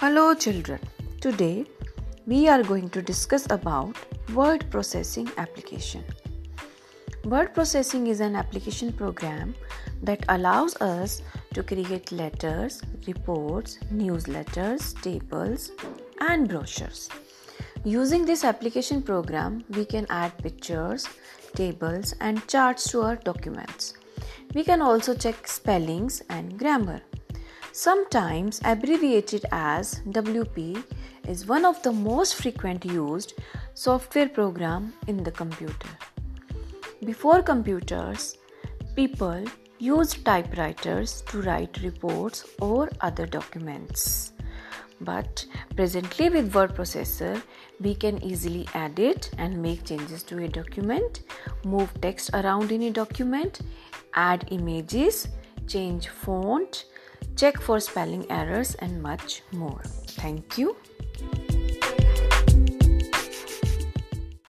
Hello children. Today we are going to discuss about word processing application. Word processing is an application program that allows us to create letters, reports, newsletters, tables and brochures. Using this application program, we can add pictures, tables and charts to our documents. We can also check spellings and grammar. Sometimes abbreviated as WP is one of the most frequent used software program in the computer. Before computers, people used typewriters to write reports or other documents. But presently with word processor, we can easily edit and make changes to a document, move text around in a document, add images, change font, check for spelling errors, and much more. Thank you.